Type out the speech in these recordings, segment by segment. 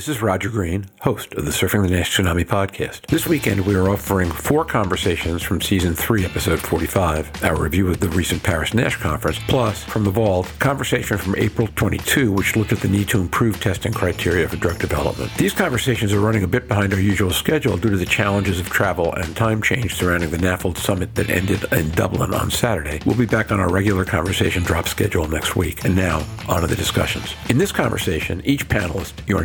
this is Roger Green, host of the Surfing the Nash Tsunami podcast. This weekend, we are offering four conversations from season three, episode 45, our review of the recent Paris Nash conference, plus from the vault, conversation from April 22, which looked at the need to improve testing criteria for drug development. These conversations are running a bit behind our usual schedule due to the challenges of travel and time change surrounding the NAFLD summit that ended in Dublin on Saturday. We'll be back on our regular conversation drop schedule next week. And now, on to the discussions. In this conversation, each panelist, Jorn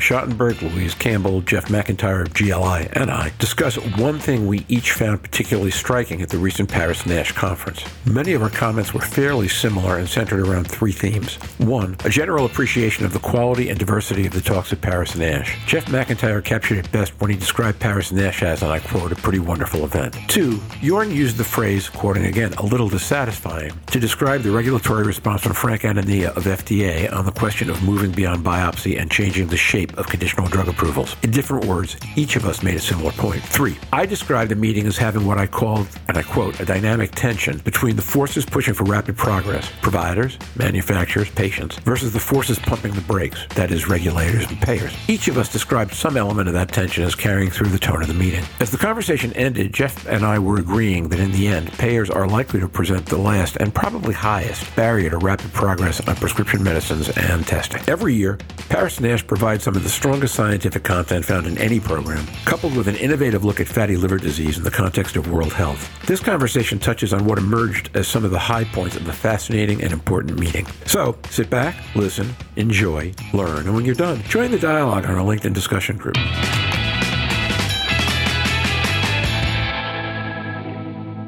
Louise Campbell, Jeff McIntyre of GLI, and I discuss one thing we each found particularly striking at the recent Paris Nash conference. Many of our comments were fairly similar and centered around three themes. One, a general appreciation of the quality and diversity of the talks at Paris Nash. Jeff McIntyre captured it best when he described Paris Nash as, and I quote, a pretty wonderful event. Two, Jorn used the phrase, quoting again, a little dissatisfying, to describe the regulatory response from Frank Anania of FDA on the question of moving beyond biopsy and changing the shape of drug approvals. In different words, each of us made a similar point. Three, I described the meeting as having what I called, and I quote, a dynamic tension between the forces pushing for rapid progress, providers, manufacturers, patients, versus the forces pumping the brakes, that is, regulators and payers. Each of us described some element of that tension as carrying through the tone of the meeting. As the conversation ended, Jeff and I were agreeing that in the end, payers are likely to present the last and probably highest barrier to rapid progress on prescription medicines and testing. Every year, Paris Nash provides some of the strongest scientific content found in any program, coupled with an innovative look at fatty liver disease in the context of world health. This conversation touches on what emerged as some of the high points of a fascinating and important meeting. So, sit back, listen, enjoy, learn, and when you're done, join the dialogue on our LinkedIn discussion group.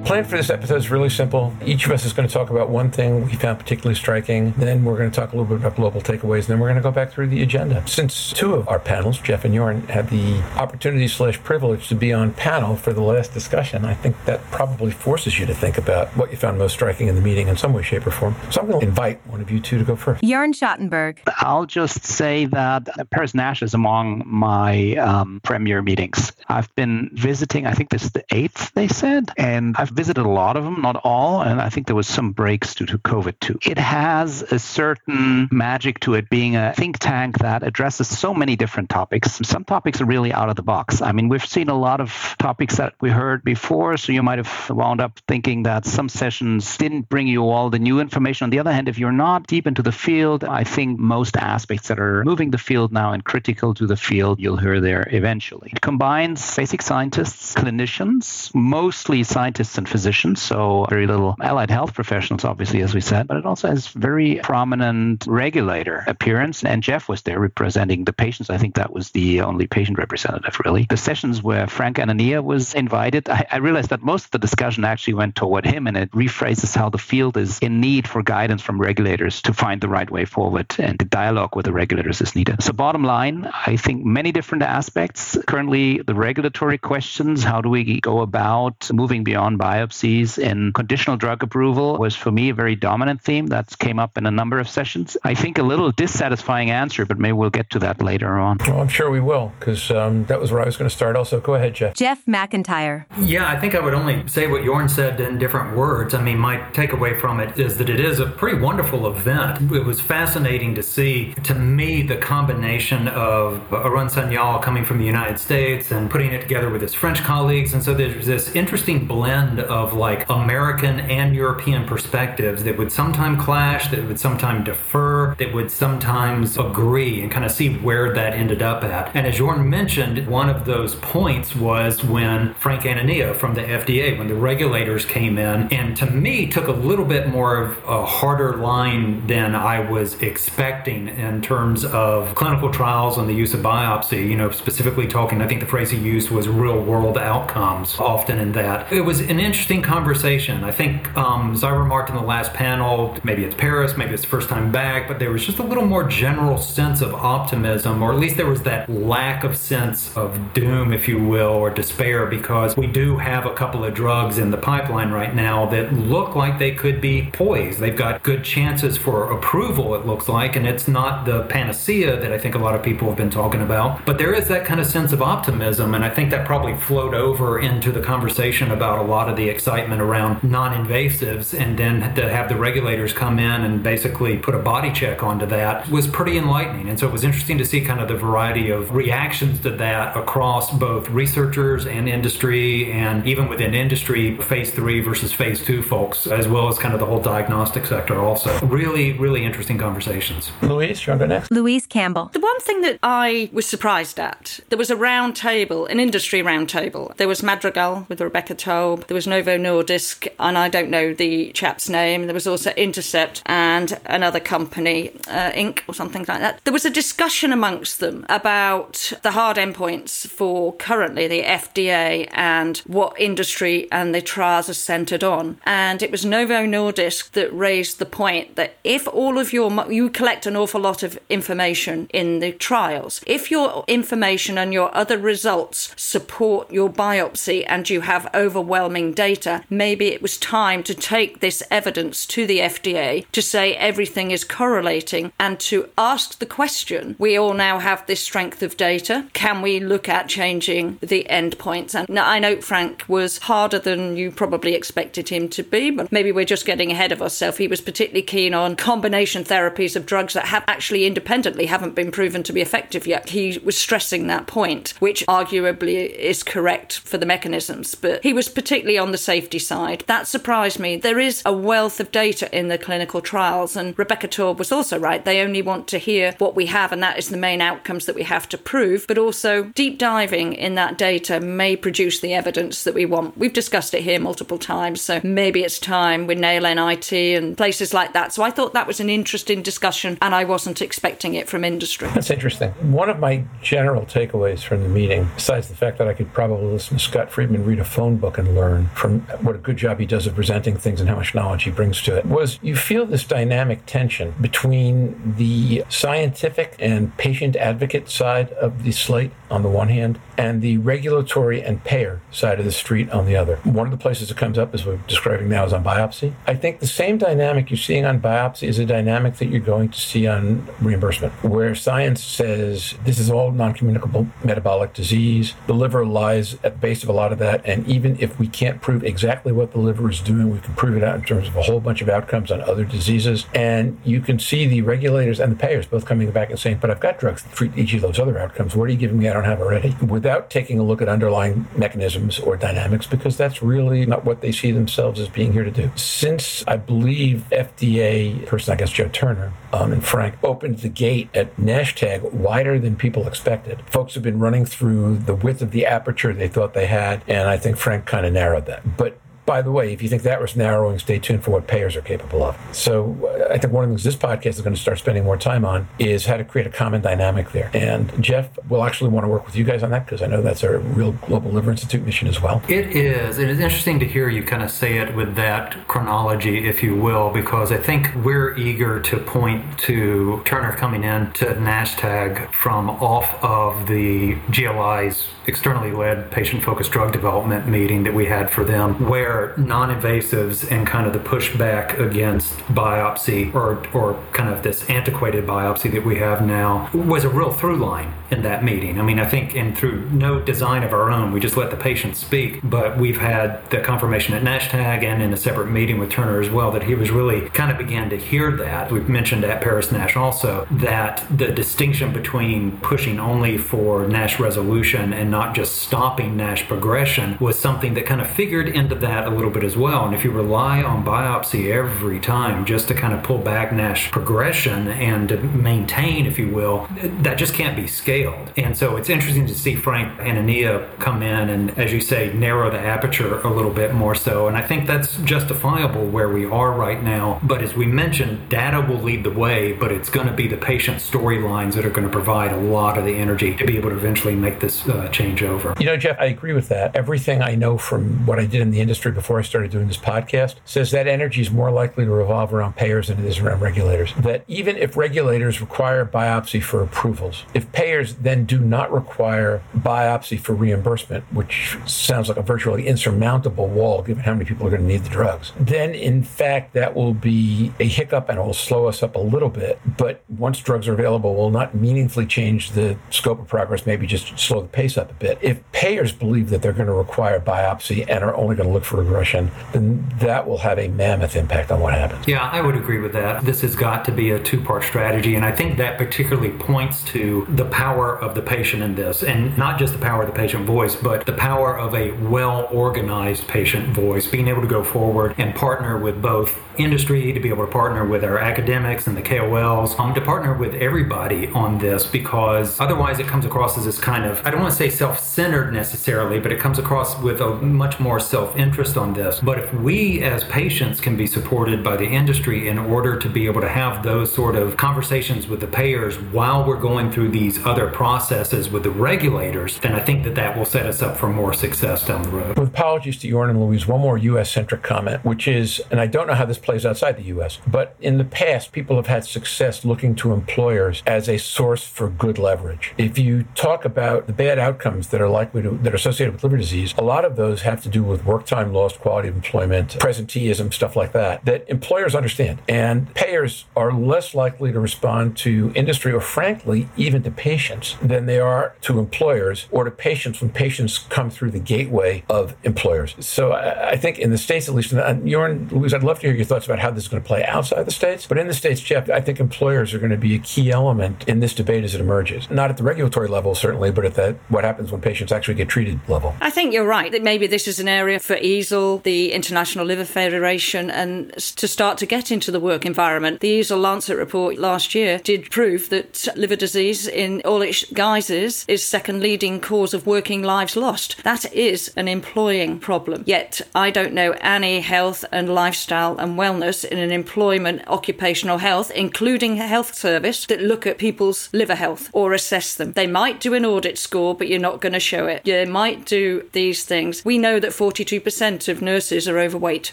Plan for this episode is really simple. Each of us is going to talk about one thing we found particularly striking. Then we're going to talk a little bit about global takeaways, and then we're going to go back through the agenda. Since two of our panels, Jeff and Jorn, had the opportunity slash privilege to be on panel for the last discussion, I think that probably forces you to think about what you found most striking in the meeting in some way, shape, or form. So I'm going to invite one of you two to go first. Jorn Schattenberg. I'll just say that Paris Nash is among my um, premier meetings. I've been visiting, I think this is the eighth, they said, and I've visited a lot of them, not all, and I think there was some breaks due to COVID too. It has a certain magic to it being a think tank that addresses so many different topics. Some topics are really out of the box. I mean, we've seen a lot of topics that we heard before, so you might have wound up thinking that some sessions didn't bring you all the new information. On the other hand, if you're not deep into the field, I think most aspects that are moving the field now and critical to the field, you'll hear there eventually. It combines basic scientists, clinicians, mostly scientists and physicians, so very little allied health professionals, obviously, as we said, but it also has very prominent regulator appearance. And Jeff was there representing the patients. I think that was the only patient representative, really. The sessions where Frank Anania was invited, I, I realized that most of the discussion actually went toward him, and it rephrases how the field is in need for guidance from regulators to find the right way forward, and the dialogue with the regulators is needed. So, bottom line, I think many different aspects. Currently, the regulatory questions how do we go about moving beyond biopsies in conditional drug approval was for me a very dominant theme that came up in a number of sessions. I think a little dissatisfying answer, but maybe we'll get to that later on. Well, I'm sure we will, because um, that was where I was going to start. Also, go ahead, Jeff. Jeff McIntyre. Yeah, I think I would only say what Jorn said in different words. I mean, my takeaway from it is that it is a pretty wonderful event. It was fascinating to see, to me, the combination of Arun Sanyal coming from the United States and putting it together with his French colleagues. And so there's this interesting blend of like American and European perspectives that would sometimes clash, that would sometimes defer, that would sometimes agree and kind of see where that ended up at. And as Jorn mentioned, one of those points was when Frank Anania from the FDA, when the regulators came in, and to me took a little bit more of a harder line than I was expecting in terms of clinical trials and the use of biopsy. You know, specifically talking, I think the phrase he used was real world outcomes often in that. It was an interesting conversation. I think, um, as I remarked in the last panel, maybe it's Paris, maybe it's first time back, but there was just a little more general sense of optimism, or at least there was that lack of sense of doom, if you will, or despair, because we do have a couple of drugs in the pipeline right now that look like they could be poised. They've got good chances for approval, it looks like, and it's not the panacea that I think a lot of people have been talking about. But there is that kind of sense of optimism, and I think that probably flowed over into the conversation about a lot of the excitement around non-invasives, and then to have the regulators come in and basically put a body check onto that was pretty enlightening. And so it was interesting to see kind of the variety of reactions to that across both researchers and industry, and even within industry, phase three versus phase two folks, as well as kind of the whole diagnostic sector. Also, really, really interesting conversations. Louise, you want to go next? Louise Campbell. The one thing that I was surprised at, there was a round table, an industry round table. There was Madrigal with Rebecca Taub, there was Novo Nordisk, and I don't know the chap's name. There was also Intercept and another company, uh, Inc. or something like that. There was a discussion amongst them about the hard endpoints for currently the FDA and what industry and the trials are centered on. And it was Novo Nordisk that raised the point that if all of your, you collect an awful lot of information in the trials, if your information and your other results support your biopsy and you have overwhelming data, maybe it was time to take this evidence to the FDA to say everything is correlating and to ask the question we all now have this strength of data. Can we look at changing the endpoints? And I know Frank was harder than you probably expected him to be, but maybe we're just getting ahead of ourselves. He was particularly keen on combination therapies of drugs that have actually independently haven't been proven to be effective yet. He was stressing that point, which arguably is correct for the mechanisms, but he was particularly on the safety side. That surprised me. There is a wealth of data in the clinical trials, and Rebecca Taub was also right. They only want to hear what we have, and that is the main outcomes that we have to prove, but also deep diving in that data may produce the evidence that we want. We've discussed it here multiple times, so maybe it's time with Nail NIT and places like that. So I thought that was an interesting discussion, and I wasn't expecting it from industry. That's interesting. One of my general takeaways from the meeting, besides the fact that I could probably listen to Scott Friedman read a phone book and learn from what a good job he does of presenting things and how much knowledge he brings to it, was you feel this dynamic tension between the scientific and patient advocate side of the slate on the one hand and the regulatory and payer side of the street on the other. One of the places it comes up, as we're describing now, is on biopsy. I think the same dynamic you're seeing on biopsy is a dynamic that you're going to see on reimbursement, where science says this is all non communicable metabolic disease. The liver lies at the base of a lot of that. And even if we can't prove exactly what the liver is doing, we can prove it out in terms of a whole bunch of outcomes on other diseases. And you can see the regulators and the payers both coming back and saying, but I've got drugs that treat each of those other outcomes. What are you giving me I don't have already? Without taking a look at underlying mechanisms or dynamics, because that's really not what they see themselves as being here to do. Since I believe FDA person, I guess Joe Turner um, and Frank, opened the gate at NASHTAG wider than people expected, folks have been running through the width of the aperture they thought they had, and I think Frank kind of narrowed that. But by the way, if you think that was narrowing, stay tuned for what payers are capable of. So uh, I think one of the things this podcast is going to start spending more time on is how to create a common dynamic there. And Jeff will actually want to work with you guys on that because I know that's a real Global Liver Institute mission as well. It is. It is interesting to hear you kind of say it with that chronology, if you will, because I think we're eager to point to Turner coming in to NASHTAG from off of the GLI's externally led patient focused drug development meeting that we had for them, where non invasives and kind of the pushback against biopsy or, or kind of this antiquated biopsy that we have now was a real through line in that meeting. I mean, I think, and through no design of our own, we just let the patient speak, but we've had the confirmation at NASHTAG and in a separate meeting with Turner as well that he was really kind of began to hear that. We've mentioned at Paris NASH also that the distinction between pushing only for NASH resolution and not just stopping NASH progression was something that kind of figured into that a little bit as well. And if you rely on biopsy every time just to kind of pull back NASH progression and to maintain, if you will, that just can't be scaled. And so it's interesting to see Frank Anania come in and, as you say, narrow the aperture a little bit more so. And I think that's justifiable where we are right now. But as we mentioned, data will lead the way, but it's going to be the patient storylines that are going to provide a lot of the energy to be able to eventually make this uh, change over. You know, Jeff, I agree with that. Everything I know from what I did in the industry before I started doing this podcast says that energy is more likely to revolve around payers than it is around regulators. That even if regulators require biopsy for approvals, if payers then do not require biopsy for reimbursement, which sounds like a virtually insurmountable wall given how many people are going to need the drugs, then in fact that will be a hiccup and it will slow us up a little bit. But once drugs are available, will not meaningfully change the scope of progress, maybe just slow the pace up a bit. If payers believe that they're going to require biopsy and are only going to look for progression, then that will have a mammoth impact on what happens. Yeah, I would agree with that. This has got to be a two part strategy. And I think that particularly points to the power of the patient in this, and not just the power of the patient voice, but the power of a well organized patient voice, being able to go forward and partner with both industry, to be able to partner with our academics and the KOLs, um, to partner with everybody on this because otherwise it comes across as this kind of, I don't want to say self centered necessarily, but it comes across with a much more self interest on this. But if we as patients can be supported by the industry in order to be able to have those sort of conversations with the payers while we're going through these other processes with the regulators, then I think that that will set us up for more success down the road. With apologies to Jorn and Louise, one more U.S. centric comment, which is, and I don't know how this plays outside the U.S., but in the past, people have had success looking to employers as a source for good leverage. If you talk about the bad outcomes that are likely to that are associated with liver disease, a lot of those have to do with work time lost, quality of employment, presenteeism, stuff like that, that employers understand. And payers are less likely to respond to industry or frankly, even to patients than they are to employers or to patients when patients come through the gateway of employers. So I, I think in the States, at least, and uh, Jorn, Louise, I'd love to hear your thoughts about how this is going to play outside the states. But in the states, Jeff, I think employers are going to be a key element in this debate as it emerges. Not at the regulatory level, certainly, but at that what happens when patients actually get treated level. I think you're right that maybe this is an area for The International Liver Federation, and to start to get into the work environment. The EASL Lancet report last year did prove that liver disease in all its guises is second leading cause of working lives lost. That is an employing problem. Yet I don't know any health and lifestyle and wellness in an employment occupational health, including a health service, that look at people's liver health or assess them. They might do an audit score, but you're not going to show it. You might do these things. We know that 42% of nurses are overweight.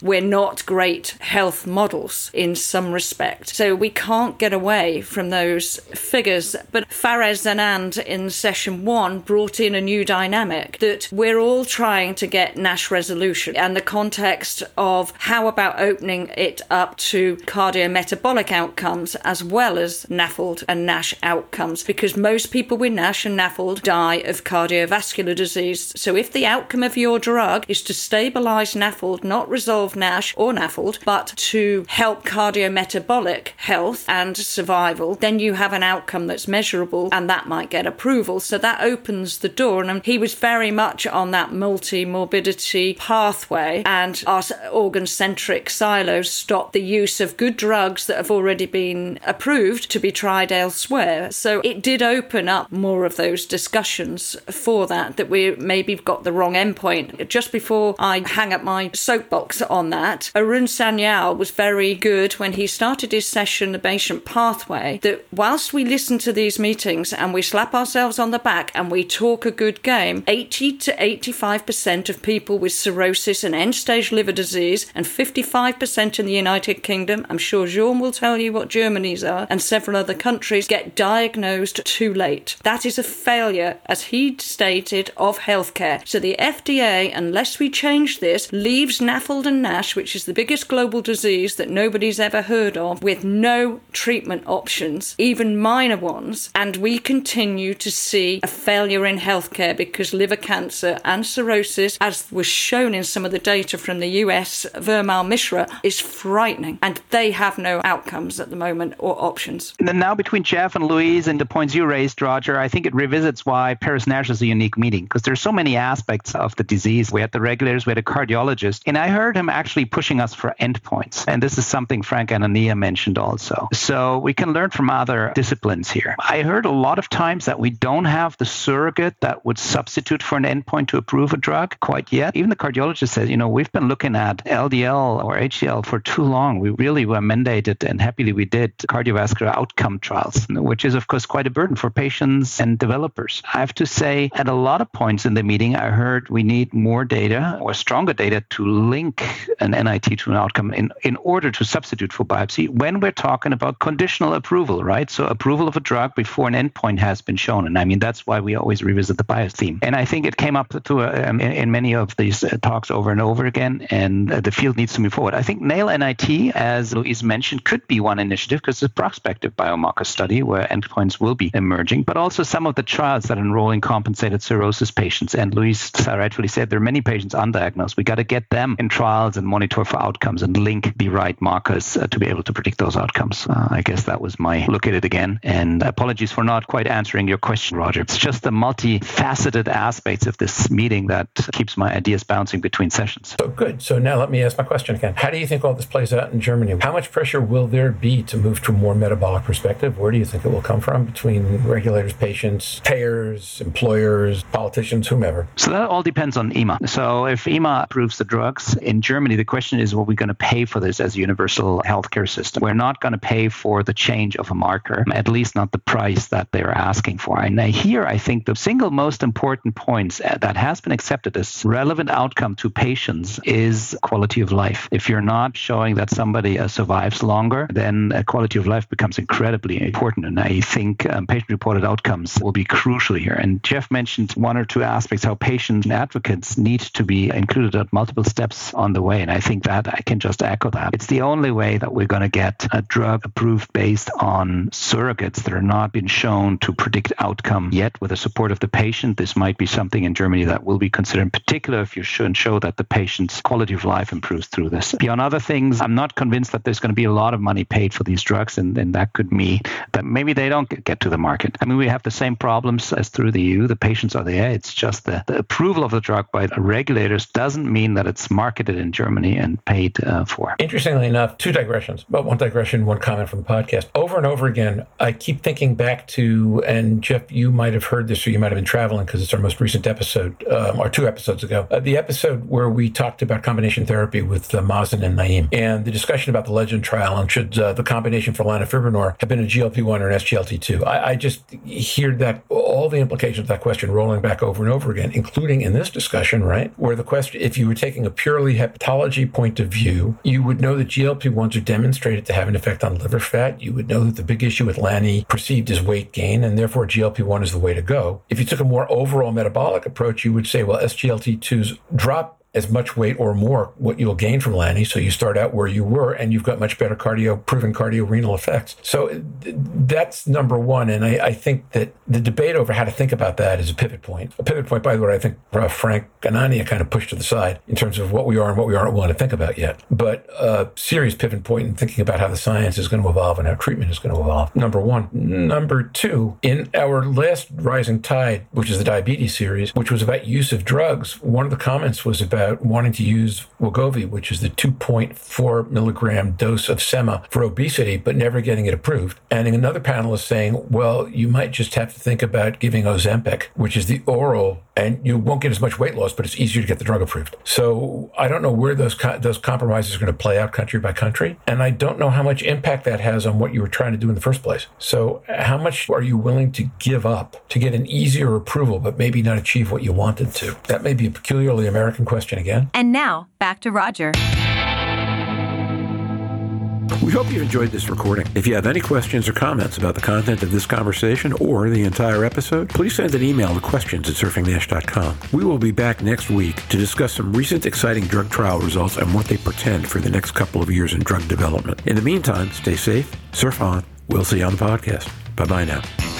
We're not great health models in some respect. So we can't get away from those figures. But Faiez Zannad in session one brought in a new dynamic that we're all trying to get NASH resolution and the context of how about opening it up to cardiometabolic outcomes as well as NAFLD and NASH outcomes because most people with NASH and NAFLD die of cardiovascular disease. So if the outcome of your drug is to stabilize NAFLD, not resolve NASH or NAFLD, but to help cardiometabolic health and survival, then you have an outcome that's measurable and that might get approval. So that opens the door. And he was very much on that multi morbidity pathway and our organ centric silos stop the use of good drugs that have already been approved to be tried elsewhere. So it did open up more of those discussions for that, that we maybe got the wrong endpoint. Just before I hang up my soapbox on that, Arun Sanyal was very good when he started his session, The Patient Pathway, that whilst we listen to these meetings and we slap ourselves on the back and we talk a good game, 80 to 85% of people with cirrhosis and end stage liver disease and 55% in the United Kingdom, I'm sure Jean will tell you what Germany's are, and several other countries get diagnosed too late. That is a failure, as he stated, of healthcare. So the FDA, unless we change this, leaves NAFLD and NASH, which is the biggest global disease that nobody's ever heard of, with no treatment options, even minor ones, and we continue to see a failure in healthcare because liver cancer and cirrhosis, as was shown in some of the data from the US, Vimal Mishra, is frightening, and they have no outcomes at the moment or options. And then now between Jeff and Louise and the points you raised, Roger, I think it revisits why Paris Nash is a unique meeting because there's so many aspects of the disease. We had the regulators, we had a cardiologist, and I heard him actually pushing us for endpoints. And this is something Frank Anania mentioned also. So we can learn from other disciplines here. I heard a lot of times that we don't have the surrogate that would substitute for an endpoint to approve a drug quite yet. Even the cardiologist says, you know, we've been looking at LDL or HDL for too long. We really were mandated, and happily we did, cardiovascular outcome trials, which is, of course, quite a burden for patients and developers. I have to say, at a lot of points in the meeting, I heard we need more data or stronger data to link an NIT to an outcome in, in order to substitute for biopsy when we're talking about conditional approval, right? So, approval of a drug before an endpoint has been shown. And I mean, that's why we always revisit the bias theme. And I think it came up to um, in, in, many of these uh, talks over and over again, and uh, the field needs to move forward. I think NAIL NIT, as Louise mentioned, could be one initiative because it's a prospective biomarker study where endpoints will be emerging, but also some of the trials that enroll in compensated cirrhosis patients. And Louise rightfully said there are many patients undiagnosed trials. We got to get them in trials and monitor for outcomes and link the right markers uh, to be able to predict those outcomes. Uh, I guess that was my look at it again. And apologies for not quite answering your question, Roger. It's just the multifaceted aspects of this meeting that keeps my ideas bouncing between sessions. So good. So now let me ask my question again. How do you think all this plays out in Germany? How much pressure will there be to move to a more metabolic perspective? Where do you think it will come from between regulators, patients, payers, employers, politicians, whomever? So that all depends on EMA. So if EMA approves the drugs in Germany, the question is, are we going to pay for this as a universal healthcare system? We're not going to pay for the change of a marker, at least not the price that they're asking for. And here, I think the single most important point that has been accepted as relevant outcome to patients is quality of life. If you're not showing that somebody uh, survives longer, then uh, quality of life becomes incredibly important. And I think um, patient-reported outcomes will be crucial here. And Jeff mentioned one or two aspects how patients and advocates need to be included at multiple steps on the way. And I think that I can just echo that. It's the only way that we're going to get a drug approved based on surrogates that are not been shown to predict outcome yet with the support of the patient. This might be something in Germany that will be considered in particular if you should show that the patient's quality of life improves through this. Beyond other things, I'm not convinced that there's going to be a lot of money paid for these drugs, and, and that could mean that maybe they don't get to the market. I mean, we have the same problems as through the EU. The patients are there. It's just the, the approval of the drug by the regulators doesn't mean that it's marketed in Germany and paid uh, for. Interestingly enough, two digressions. But one digression, one comment from the podcast. Over and over again, I keep thinking back to, and Jeff, you might have heard this or you might have been traveling because it's our most recent episode, um, or two episodes ago, uh, the episode where we talked about combination therapy with uh, Mazen and Naim, and the discussion about the Legend trial and should uh, the combination for lanifibranor have been a GLP-1 or an SGLT2. I, I just hear that all the implications of that question rolling back over and over again, including in this discussion, right? Where the question, if you were taking a purely hepatology point of view, you would know that GLP-1s are demonstrated to have an effect on liver fat. You would know that the big issue with Lani perceived is weight gain, and therefore GLP-1 is the way to go. If you took a more overall metabolic approach, you would say, well, SGLT2s drop as much weight or more what you'll gain from Lani. So you start out where you were and you've got much better cardio, proven cardio renal effects. So that's number one. And I, I, think that the debate over how to think about that is a pivot point. A pivot point, by the way, I think uh, Frank Anania kind of pushed to the side in terms of what we are and what we aren't willing to think about yet. But a serious pivot point in thinking about how the science is going to evolve and how treatment is going to evolve. Number one. Number two, in our last Rising Tide, which is the diabetes series, which was about use of drugs, one of the comments was about about wanting to use Wegovy, which is the 2.4 milligram dose of SEMA for obesity, but never getting it approved. And another panelist saying, well, you might just have to think about giving Ozempic, which is the oral and you won't get as much weight loss, but it's easier to get the drug approved. So I don't know where those co- those compromises are going to play out country by country, and I don't know how much impact that has on what you were trying to do in the first place. So how much are you willing to give up to get an easier approval, but maybe not achieve what you wanted to? That may be a peculiarly American question again. And now back to Roger. We hope you enjoyed this recording. If you have any questions or comments about the content of this conversation or the entire episode, please send an email to questions at surfingnash.com. We will be back next week to discuss some recent exciting drug trial results and what they portend for the next couple of years in drug development. In the meantime, stay safe, surf on. We'll see you on the podcast. Bye bye now.